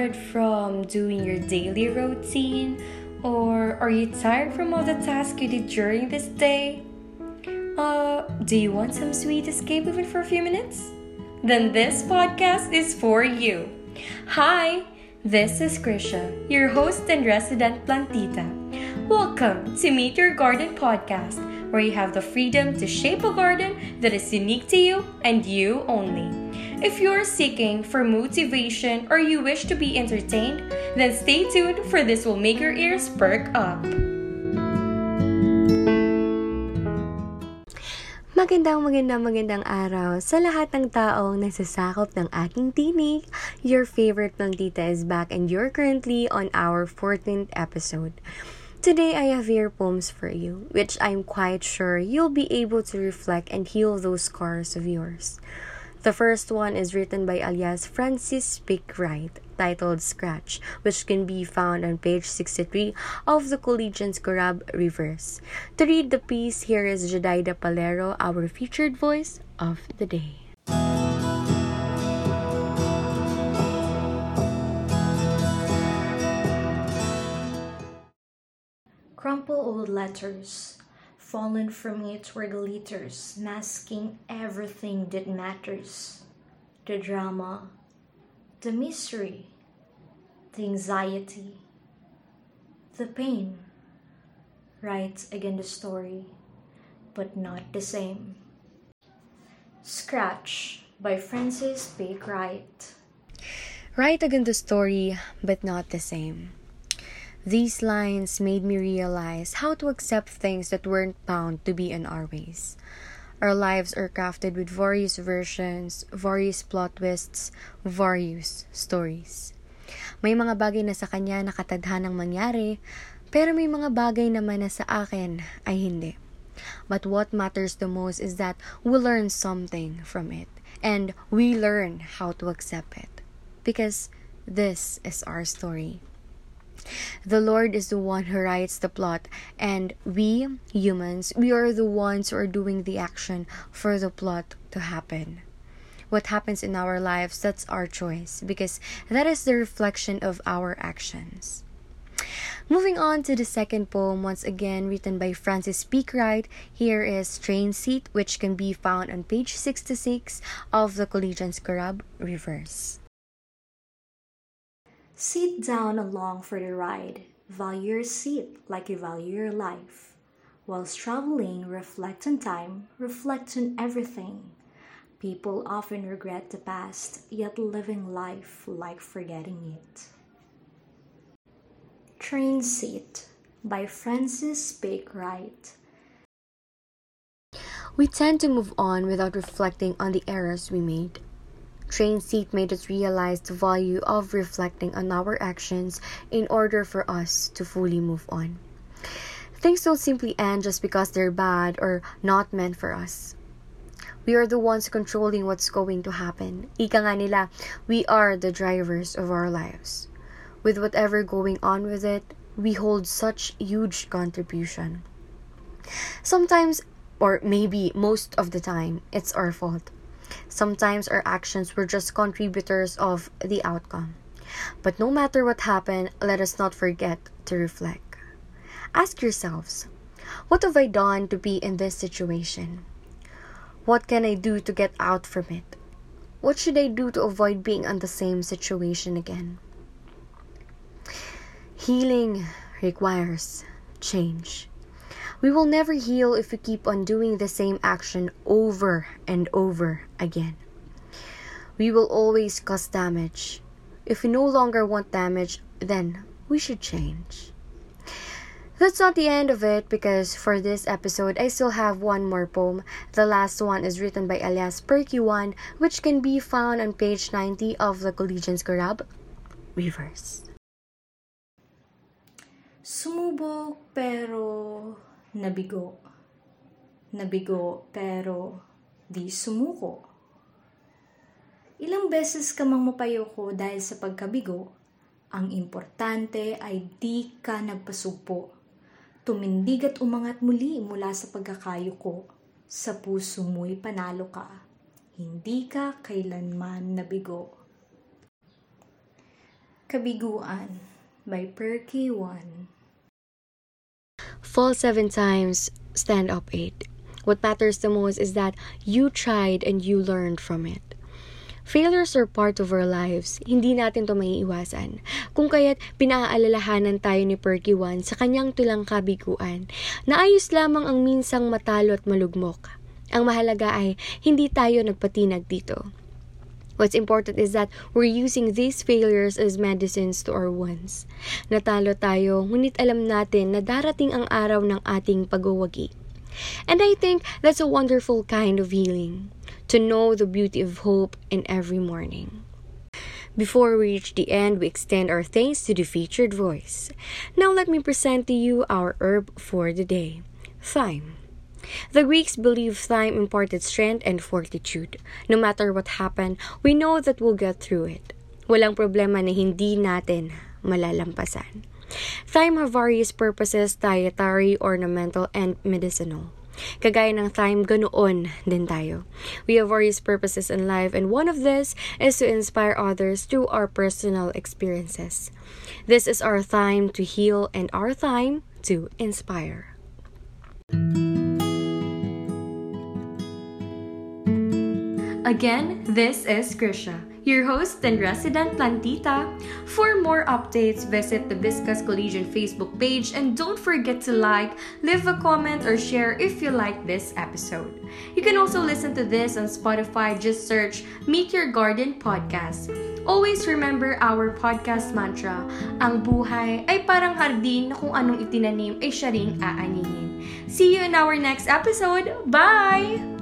bored from doing your daily routine? Or are you tired from all the tasks you did during this day? Uh, do you want some sweet escape even for a few minutes? Then this podcast is for you. Hi, this is Crisza, your host and resident plantita. Welcome to Meet Your Garden podcast, where you have the freedom to shape a garden that is unique to you and you only. If you're seeking for motivation or you wish to be entertained, then stay tuned for this will make your ears perk up. Magandang magandang magandang araw sa lahat ng taong nasasakop ng aking tinig. Your favorite plantita is back and you're currently on our 14th episode. Today I have here poems for you, which I'm quite sure you'll be able to reflect and heal those scars of yours. The first one is written by alias Francis Wright, titled Scratch, which can be found on page 63 of the Collegians Corab Reverse. To read the piece, here is Jedidah Palero, our featured voice of the day. Crumple old letters Fallen from it were the letters, masking everything that matters the drama, the mystery, the anxiety, the pain. Writes again the story, but not the same. Scratch by Francis Bake Wright. Write again the story, but not the same. These lines made me realize how to accept things that weren't bound to be in our ways. Our lives are crafted with various versions, various plot twists, various stories. May mga bagay na sa kanya nakatadhanang mangyari, pero may mga bagay naman na sa akin ay hindi. But what matters the most is that we learn something from it, and we learn how to accept it. Because this is our story. The Lord is the one who writes the plot, and we, humans, we are the ones who are doing the action for the plot to happen. What happens in our lives, that's our choice, because that is the reflection of our actions. Moving on to the second poem, once again written by Francis Wright. here is Train Seat, which can be found on page 66 of the Collegians Corab Reverse. Sit down along for the ride. Value your seat like you value your life. Whilst traveling, reflect on time, reflect on everything. People often regret the past, yet living life like forgetting it. Train Seat by Francis Bake Wright. We tend to move on without reflecting on the errors we made. Train seat made us realize the value of reflecting on our actions in order for us to fully move on. Things don't simply end just because they're bad or not meant for us. We are the ones controlling what's going to happen. Ika nga nila, we are the drivers of our lives. With whatever going on with it, we hold such huge contribution. Sometimes, or maybe most of the time, it's our fault. Sometimes our actions were just contributors of the outcome. But no matter what happened, let us not forget to reflect. Ask yourselves, what have I done to be in this situation? What can I do to get out from it? What should I do to avoid being in the same situation again? Healing requires change. We will never heal if we keep on doing the same action over and over again. We will always cause damage. If we no longer want damage, then we should change. That's not the end of it because for this episode, I still have one more poem. The last one is written by Elias Perky One, which can be found on page 90 of the Collegians Corab Reverse. Sumubok pero Nabigo. Nabigo pero di sumuko. Ilang beses ka mang mapayoko dahil sa pagkabigo, ang importante ay di ka nagpasugpo. Tumindig at umangat muli mula sa pagkakayuko. Sa puso mo'y panalo ka. Hindi ka kailanman nabigo. Kabiguan by Perky One. Fall seven times, stand up eight. What matters the most is that you tried and you learned from it. Failures are part of our lives. Hindi natin to maiiwasan. Kung kaya't pinaalalahanan tayo ni Perky One sa kanyang tulang kabiguan, naayos lamang ang minsang matalo at malugmok. Ang mahalaga ay hindi tayo nagpatinag dito. What's important is that we're using these failures as medicines to our wounds. Natalo tayo, ngunit alam natin na darating ang araw ng ating pagwawagi. And I think that's a wonderful kind of healing to know the beauty of hope in every morning. Before we reach the end, we extend our thanks to the featured voice. Now let me present to you our herb for the day thyme. The Greeks believed thyme imparted strength and fortitude. No matter what happened, we know that we'll get through it. Walang problema na hindi natin malalampasan. Thyme have various purposes, dietary, ornamental, and medicinal. Kagaya ng thyme, ganoon din tayo. We have various purposes in life and one of this is to inspire others through our personal experiences. This is our time to heal and our time to inspire. Again, this is Krisha, your host and resident plantita. For more updates, visit the Viscas Collegian Facebook page and don't forget to like, leave a comment, or share if you like this episode. You can also listen to this on Spotify, just search Meet Your Garden Podcast. Always remember our podcast mantra, ang buhay ay parang hardin na kung anong itinanim ay siya ring aaningin. See you in our next episode. Bye!